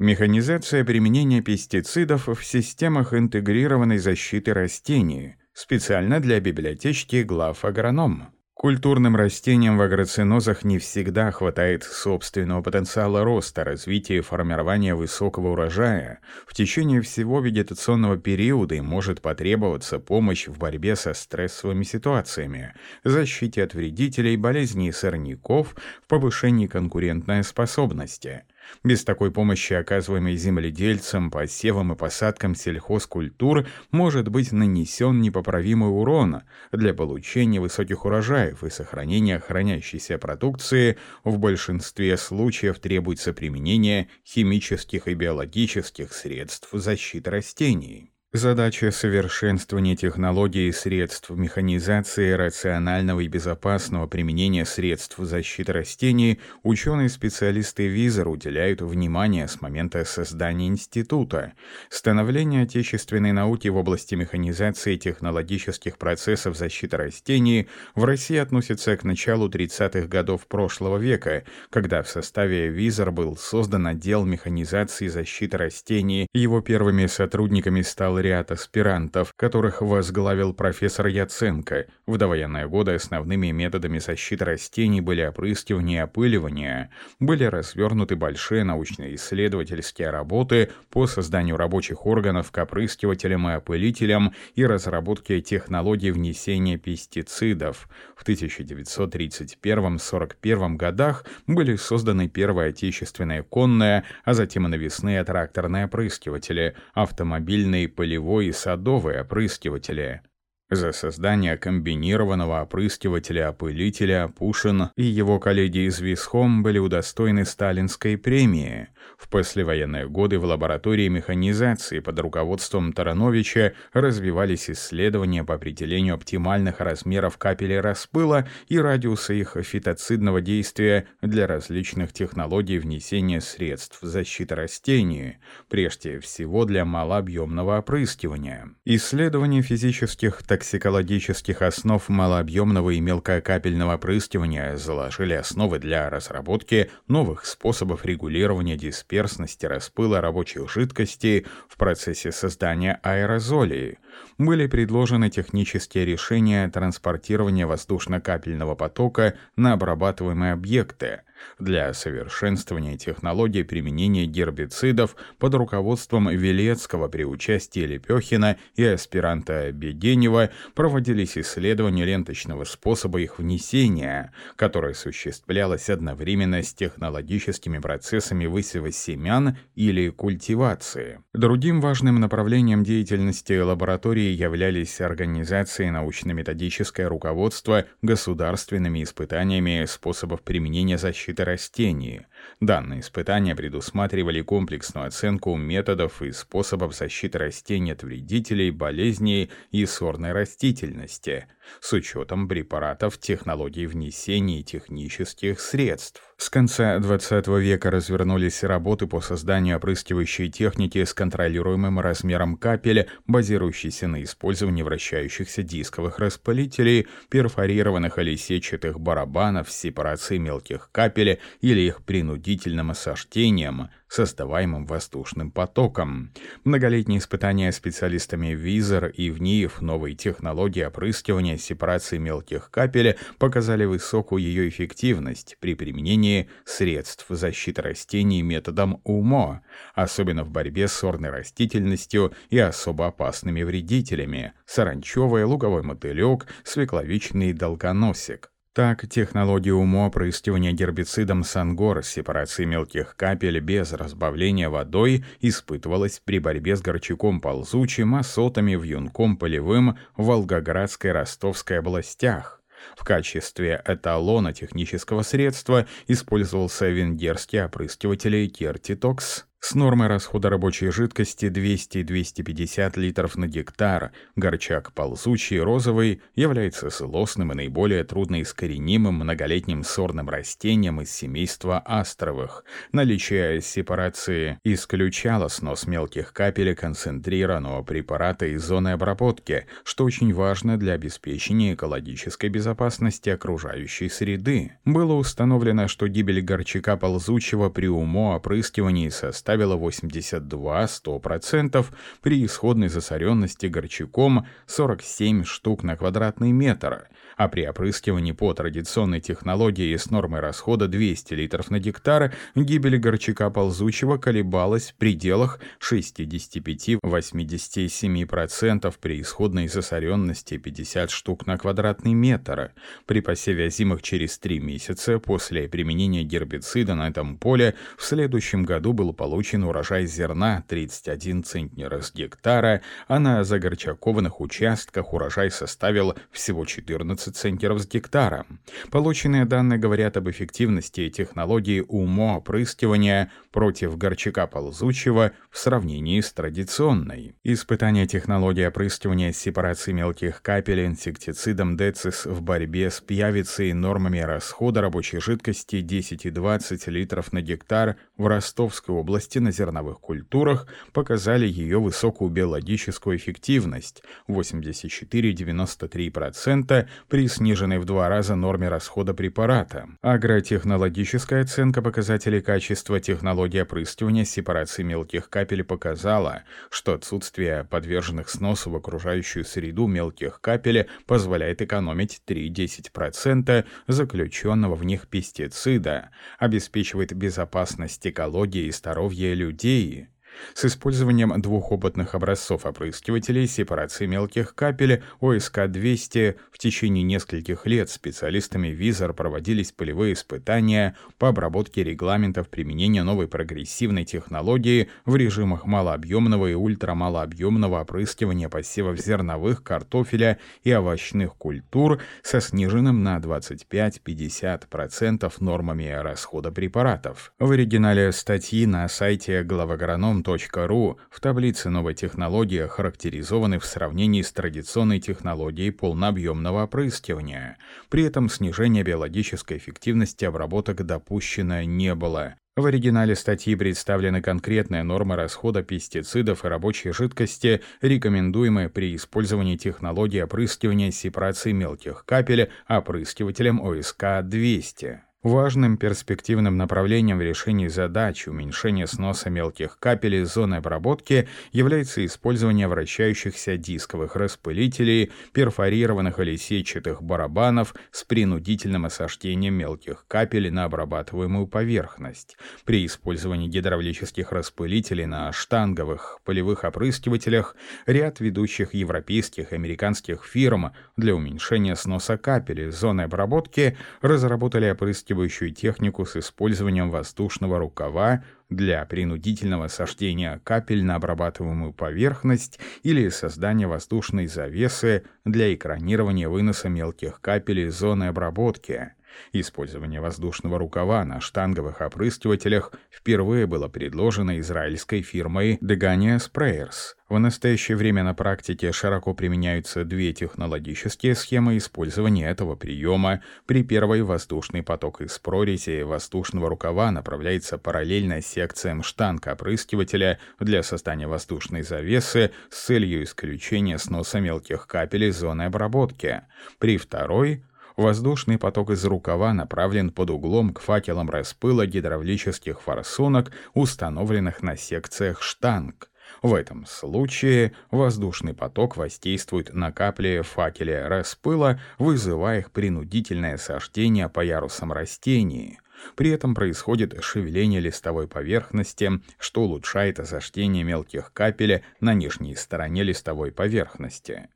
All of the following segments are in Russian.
Механизация применения пестицидов в системах интегрированной защиты растений, специально для библиотечки глав агроном. Культурным растениям в агроцинозах не всегда хватает собственного потенциала роста, развития и формирования высокого урожая. В течение всего вегетационного периода им может потребоваться помощь в борьбе со стрессовыми ситуациями, защите от вредителей, болезней сорняков, в повышении конкурентной способности – без такой помощи, оказываемой земледельцам, посевам и посадкам сельхозкультур, может быть нанесен непоправимый урон для получения высоких урожаев и сохранения хранящейся продукции. В большинстве случаев требуется применение химических и биологических средств защиты растений. Задача совершенствования технологий и средств механизации, рационального и безопасного применения средств защиты растений ученые-специалисты ВИЗР уделяют внимание с момента создания института. Становление отечественной науки в области механизации технологических процессов защиты растений в России относится к началу 30-х годов прошлого века, когда в составе ВИЗР был создан отдел механизации защиты растений. Его первыми сотрудниками стал ряд аспирантов, которых возглавил профессор Яценко. В довоенные годы основными методами защиты растений были опрыскивание и опыливание. Были развернуты большие научно-исследовательские работы по созданию рабочих органов к опрыскивателям и опылителям и разработке технологий внесения пестицидов. В 1931-41 годах были созданы первые отечественные конные, а затем навесные тракторные опрыскиватели, автомобильные полигоны полевой и садовый опрыскиватели. За создание комбинированного опрыскивателя-опылителя Пушин и его коллеги из Висхом были удостоены сталинской премии. В послевоенные годы в лаборатории механизации под руководством Тарановича развивались исследования по определению оптимальных размеров капелей распыла и радиуса их фитоцидного действия для различных технологий внесения средств защиты растений, прежде всего для малообъемного опрыскивания. Исследования физических токсикологических основ малообъемного и мелкокапельного опрыскивания заложили основы для разработки новых способов регулирования дисперсности распыла рабочих жидкостей в процессе создания аэрозолей. Были предложены технические решения транспортирования воздушно-капельного потока на обрабатываемые объекты, для совершенствования технологий применения гербицидов под руководством Велецкого при участии Лепехина и аспиранта Бегенева проводились исследования ленточного способа их внесения, которое осуществлялось одновременно с технологическими процессами высева семян или культивации. Другим важным направлением деятельности лаборатории являлись организации научно-методическое руководство государственными испытаниями способов применения защиты защиты растений. Данные испытания предусматривали комплексную оценку методов и способов защиты растений от вредителей, болезней и сорной растительности – с учетом препаратов, технологий внесения и технических средств. С конца XX века развернулись работы по созданию опрыскивающей техники с контролируемым размером капель, базирующейся на использовании вращающихся дисковых распылителей, перфорированных или сетчатых барабанов, сепарации мелких капель или их принудительным осаждением, создаваемым воздушным потоком. Многолетние испытания специалистами Визер и ВНИИФ новой технологии опрыскивания сепарации мелких капель показали высокую ее эффективность при применении средств защиты растений методом УМО, особенно в борьбе с сорной растительностью и особо опасными вредителями – саранчевый, луговой мотылек, свекловичный долгоносик. Так, технология УМО опрыскивания гербицидом Сангор с сепарацией мелких капель без разбавления водой испытывалась при борьбе с горчаком ползучим, асотами, вьюнком полевым в Волгоградской Ростовской областях. В качестве эталона технического средства использовался венгерский опрыскиватель Кертитокс с нормой расхода рабочей жидкости 200-250 литров на гектар, горчак ползучий розовый является сылосным и наиболее трудноискоренимым многолетним сорным растением из семейства астровых. Наличие сепарации исключало снос мелких капель концентрированного препарата из зоны обработки, что очень важно для обеспечения экологической безопасности окружающей среды. Было установлено, что гибель горчака ползучего при умо опрыскивании составляет составила 82-100% при исходной засоренности горчаком 47 штук на квадратный метр, а при опрыскивании по традиционной технологии с нормой расхода 200 литров на гектар гибель горчака ползучего колебалась в пределах 65-87% при исходной засоренности 50 штук на квадратный метр. При посеве озимых через 3 месяца после применения гербицида на этом поле в следующем году был получен урожай зерна 31 центнер с гектара, а на загорчакованных участках урожай составил всего 14 центнеров с гектара. Полученные данные говорят об эффективности технологии умо-опрыскивания против горчака ползучего в сравнении с традиционной. Испытание технологии опрыскивания с сепарацией мелких капель инсектицидом Децис в борьбе с пьявицей нормами расхода рабочей жидкости 10 и 20 литров на гектар в Ростовской области на зерновых культурах показали ее высокую биологическую эффективность 84-93% при сниженной в два раза норме расхода препарата. Агротехнологическая оценка показателей качества технологии опрыскивания с сепарацией мелких капель показала, что отсутствие подверженных сносу в окружающую среду мелких капель позволяет экономить 3-10% заключенного в них пестицида, обеспечивает безопасность экологии и здоровья людей. С использованием двух опытных образцов опрыскивателей сепарации мелких капель ОСК-200 в течение нескольких лет специалистами ВИЗОР проводились полевые испытания по обработке регламентов применения новой прогрессивной технологии в режимах малообъемного и ультрамалообъемного опрыскивания посевов зерновых, картофеля и овощных культур со сниженным на 25-50% нормами расхода препаратов. В оригинале статьи на сайте главагроном Run.ru в таблице новой технологии характеризованы в сравнении с традиционной технологией полнообъемного опрыскивания. При этом снижения биологической эффективности обработок допущено не было. В оригинале статьи представлены конкретные нормы расхода пестицидов и рабочей жидкости, рекомендуемые при использовании технологии опрыскивания сепарации мелких капель опрыскивателем ОСК-200. Важным перспективным направлением в решении задач уменьшения сноса мелких капель из зоны обработки является использование вращающихся дисковых распылителей, перфорированных или сетчатых барабанов с принудительным осаждением мелких капель на обрабатываемую поверхность. При использовании гидравлических распылителей на штанговых полевых опрыскивателях ряд ведущих европейских и американских фирм для уменьшения сноса капель из зоны обработки разработали опрыскиватели опрыскивающую технику с использованием воздушного рукава для принудительного сождения капель на обрабатываемую поверхность или создания воздушной завесы для экранирования выноса мелких капель из зоны обработки. Использование воздушного рукава на штанговых опрыскивателях впервые было предложено израильской фирмой Degania Sprayers. В настоящее время на практике широко применяются две технологические схемы использования этого приема. При первой воздушный поток из прорези воздушного рукава направляется параллельно секциям штанга опрыскивателя для создания воздушной завесы с целью исключения сноса мелких капель из зоны обработки. При второй Воздушный поток из рукава направлен под углом к факелам распыла гидравлических форсунок, установленных на секциях штанг. В этом случае воздушный поток воздействует на капли факеля распыла, вызывая их принудительное сождение по ярусам растений. При этом происходит шевеление листовой поверхности, что улучшает осаждение мелких капель на нижней стороне листовой поверхности.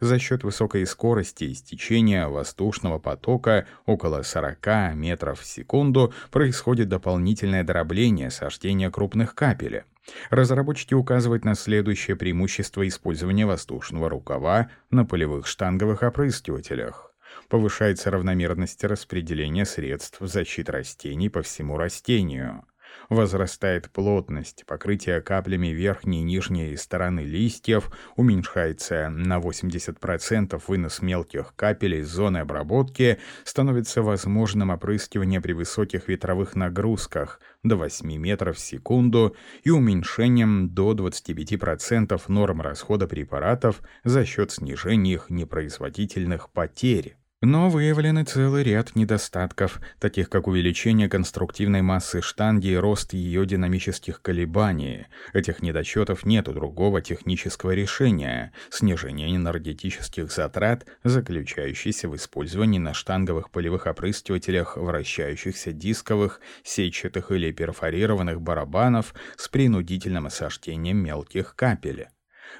За счет высокой скорости истечения воздушного потока около 40 метров в секунду происходит дополнительное дробление сождения крупных капель. Разработчики указывают на следующее преимущество использования воздушного рукава на полевых штанговых опрыскивателях. Повышается равномерность распределения средств защиты растений по всему растению. Возрастает плотность, покрытие каплями верхней и нижней стороны листьев, уменьшается на 80% вынос мелких капель из зоны обработки, становится возможным опрыскивание при высоких ветровых нагрузках до 8 метров в секунду и уменьшением до 25% норм расхода препаратов за счет снижения их непроизводительных потерь. Но выявлены целый ряд недостатков, таких как увеличение конструктивной массы штанги и рост ее динамических колебаний. Этих недочетов нет у другого технического решения – снижение энергетических затрат, заключающееся в использовании на штанговых полевых опрыскивателях вращающихся дисковых, сетчатых или перфорированных барабанов с принудительным осаждением мелких капель.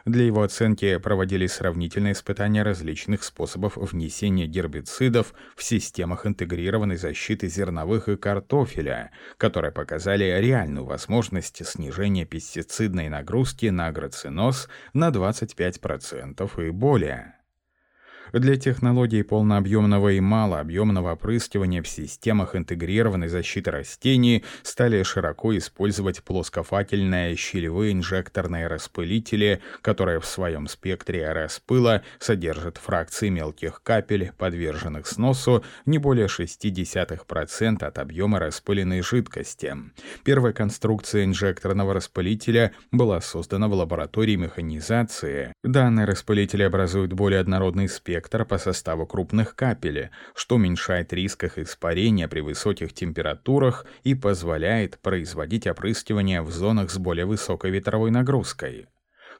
Для его оценки проводились сравнительные испытания различных способов внесения гербицидов в системах интегрированной защиты зерновых и картофеля, которые показали реальную возможность снижения пестицидной нагрузки на агроциноз на 25% и более. Для технологий полнообъемного и малообъемного опрыскивания в системах интегрированной защиты растений стали широко использовать плоскофакельные щелевые инжекторные распылители, которые в своем спектре распыла содержат фракции мелких капель, подверженных сносу не более 0,6% от объема распыленной жидкости. Первая конструкция инжекторного распылителя была создана в лаборатории механизации. Данные распылители образуют более однородный спектр спектра по составу крупных капель, что уменьшает риск их испарения при высоких температурах и позволяет производить опрыскивание в зонах с более высокой ветровой нагрузкой.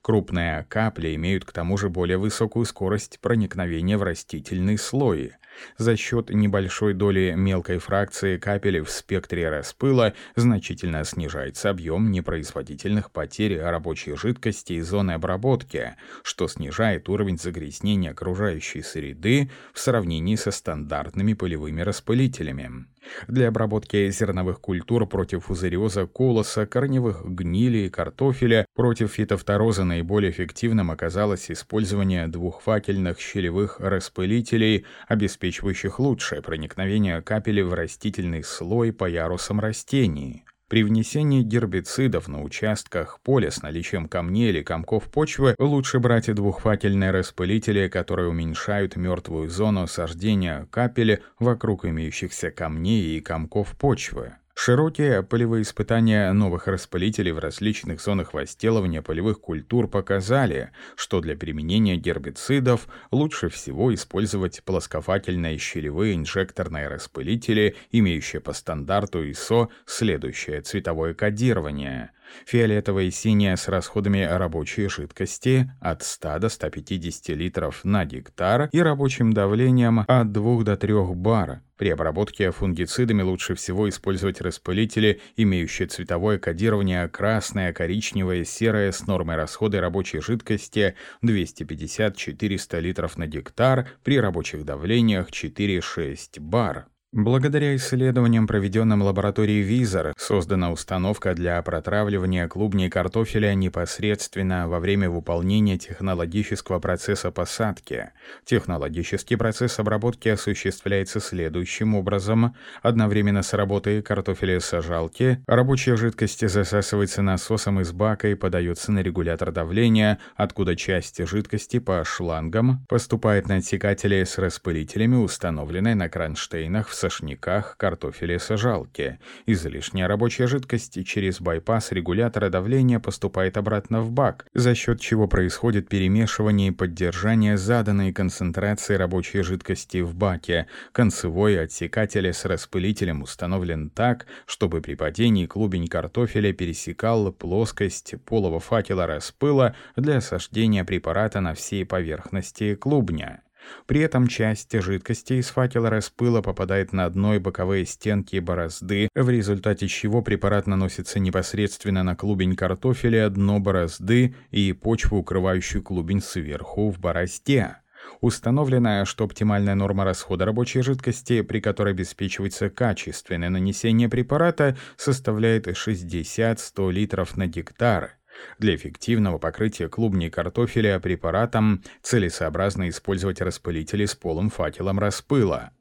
Крупные капли имеют к тому же более высокую скорость проникновения в растительный слой, за счет небольшой доли мелкой фракции капель в спектре распыла значительно снижается объем непроизводительных потерь рабочей жидкости и зоны обработки, что снижает уровень загрязнения окружающей среды в сравнении со стандартными полевыми распылителями. Для обработки зерновых культур против фузариоза колоса, корневых гнили и картофеля против фитофтороза наиболее эффективным оказалось использование двухфакельных щелевых распылителей, обеспечивающих лучшее проникновение капели в растительный слой по ярусам растений. При внесении гербицидов на участках поля с наличием камней или комков почвы лучше брать двухфакельные распылители, которые уменьшают мертвую зону сождения капели вокруг имеющихся камней и комков почвы. Широкие полевые испытания новых распылителей в различных зонах возделывания полевых культур показали, что для применения гербицидов лучше всего использовать плоскофакельные щелевые инжекторные распылители, имеющие по стандарту ISO следующее цветовое кодирование – фиолетовое и синее с расходами рабочей жидкости от 100 до 150 литров на гектар и рабочим давлением от 2 до 3 бар. При обработке фунгицидами лучше всего использовать распылители, имеющие цветовое кодирование красное, коричневое, серое с нормой расхода рабочей жидкости 250-400 литров на гектар при рабочих давлениях 4-6 бар. Благодаря исследованиям, проведенным в лаборатории Визор, создана установка для протравливания клубней картофеля непосредственно во время выполнения технологического процесса посадки. Технологический процесс обработки осуществляется следующим образом. Одновременно с работой картофеля сажалки рабочая жидкость засасывается насосом из бака и подается на регулятор давления, откуда часть жидкости по шлангам поступает на отсекатели с распылителями, установленные на кронштейнах в сошниках картофеля сажалки. Излишняя рабочая жидкость через байпас регулятора давления поступает обратно в бак, за счет чего происходит перемешивание и поддержание заданной концентрации рабочей жидкости в баке. Концевой отсекатель с распылителем установлен так, чтобы при падении клубень картофеля пересекал плоскость полого факела распыла для осаждения препарата на всей поверхности клубня. При этом часть жидкости из факела распыла попадает на дно и боковые стенки борозды, в результате чего препарат наносится непосредственно на клубень картофеля, дно борозды и почву, укрывающую клубень сверху в борозде. Установлено, что оптимальная норма расхода рабочей жидкости, при которой обеспечивается качественное нанесение препарата, составляет 60-100 литров на гектар. Для эффективного покрытия клубней картофеля препаратом целесообразно использовать распылители с полым факелом распыла.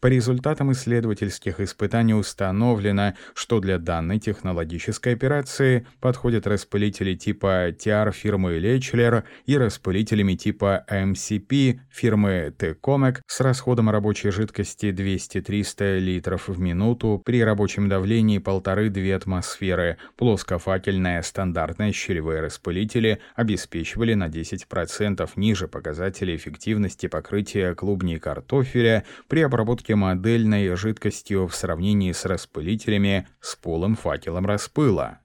По результатам исследовательских испытаний установлено, что для данной технологической операции подходят распылители типа TR фирмы Lechler и распылителями типа MCP фирмы Tecomec с расходом рабочей жидкости 200-300 литров в минуту при рабочем давлении 1,5-2 атмосферы. Плоскофакельные стандартные щелевые распылители обеспечивали на 10% ниже показатели эффективности покрытия клубней картофеля при обработке модельной жидкостью в сравнении с распылителями с полым факелом распыла.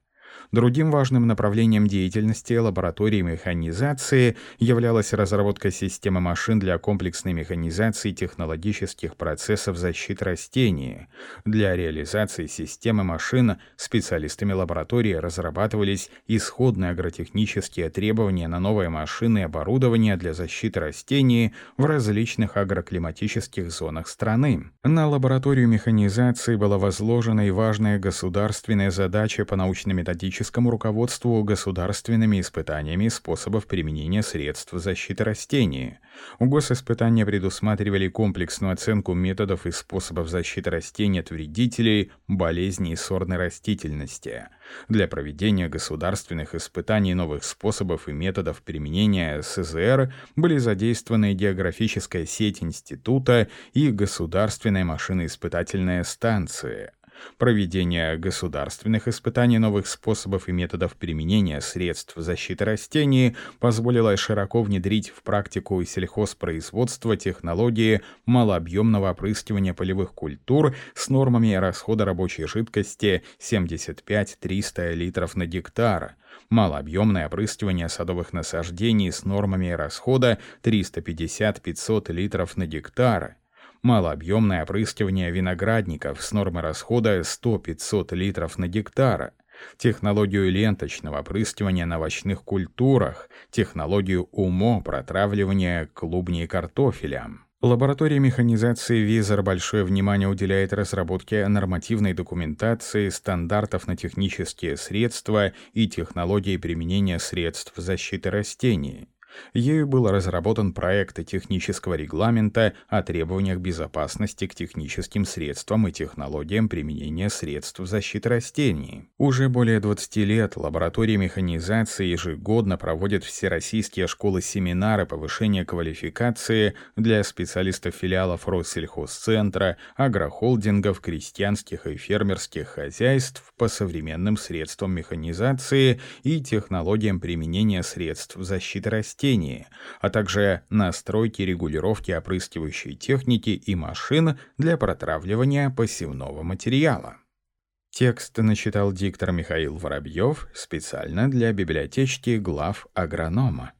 Другим важным направлением деятельности лаборатории механизации являлась разработка системы машин для комплексной механизации технологических процессов защиты растений. Для реализации системы машин специалистами лаборатории разрабатывались исходные агротехнические требования на новые машины и оборудование для защиты растений в различных агроклиматических зонах страны. На лабораторию механизации была возложена и важная государственная задача по научно-методическому методическому руководству государственными испытаниями способов применения средств защиты растений. У госиспытания предусматривали комплексную оценку методов и способов защиты растений от вредителей, болезней и сорной растительности. Для проведения государственных испытаний новых способов и методов применения СЗР были задействованы географическая сеть института и государственная машиноиспытательная станция. Проведение государственных испытаний новых способов и методов применения средств защиты растений позволило широко внедрить в практику сельхозпроизводства технологии малообъемного опрыскивания полевых культур с нормами расхода рабочей жидкости 75-300 литров на гектар, малообъемное опрыскивание садовых насаждений с нормами расхода 350-500 литров на гектар, малообъемное опрыскивание виноградников с нормой расхода 100-500 литров на гектар, технологию ленточного опрыскивания на овощных культурах, технологию УМО протравливания клубней картофеля. Лаборатория механизации Визер большое внимание уделяет разработке нормативной документации, стандартов на технические средства и технологии применения средств защиты растений. Ею был разработан проект технического регламента о требованиях безопасности к техническим средствам и технологиям применения средств защиты растений. Уже более 20 лет лаборатории механизации ежегодно проводят всероссийские школы-семинары повышения квалификации для специалистов филиалов Россельхозцентра, агрохолдингов, крестьянских и фермерских хозяйств по современным средствам механизации и технологиям применения средств защиты растений растении, а также настройки регулировки опрыскивающей техники и машин для протравливания посевного материала. Текст начитал диктор Михаил Воробьев специально для библиотечки глав агронома.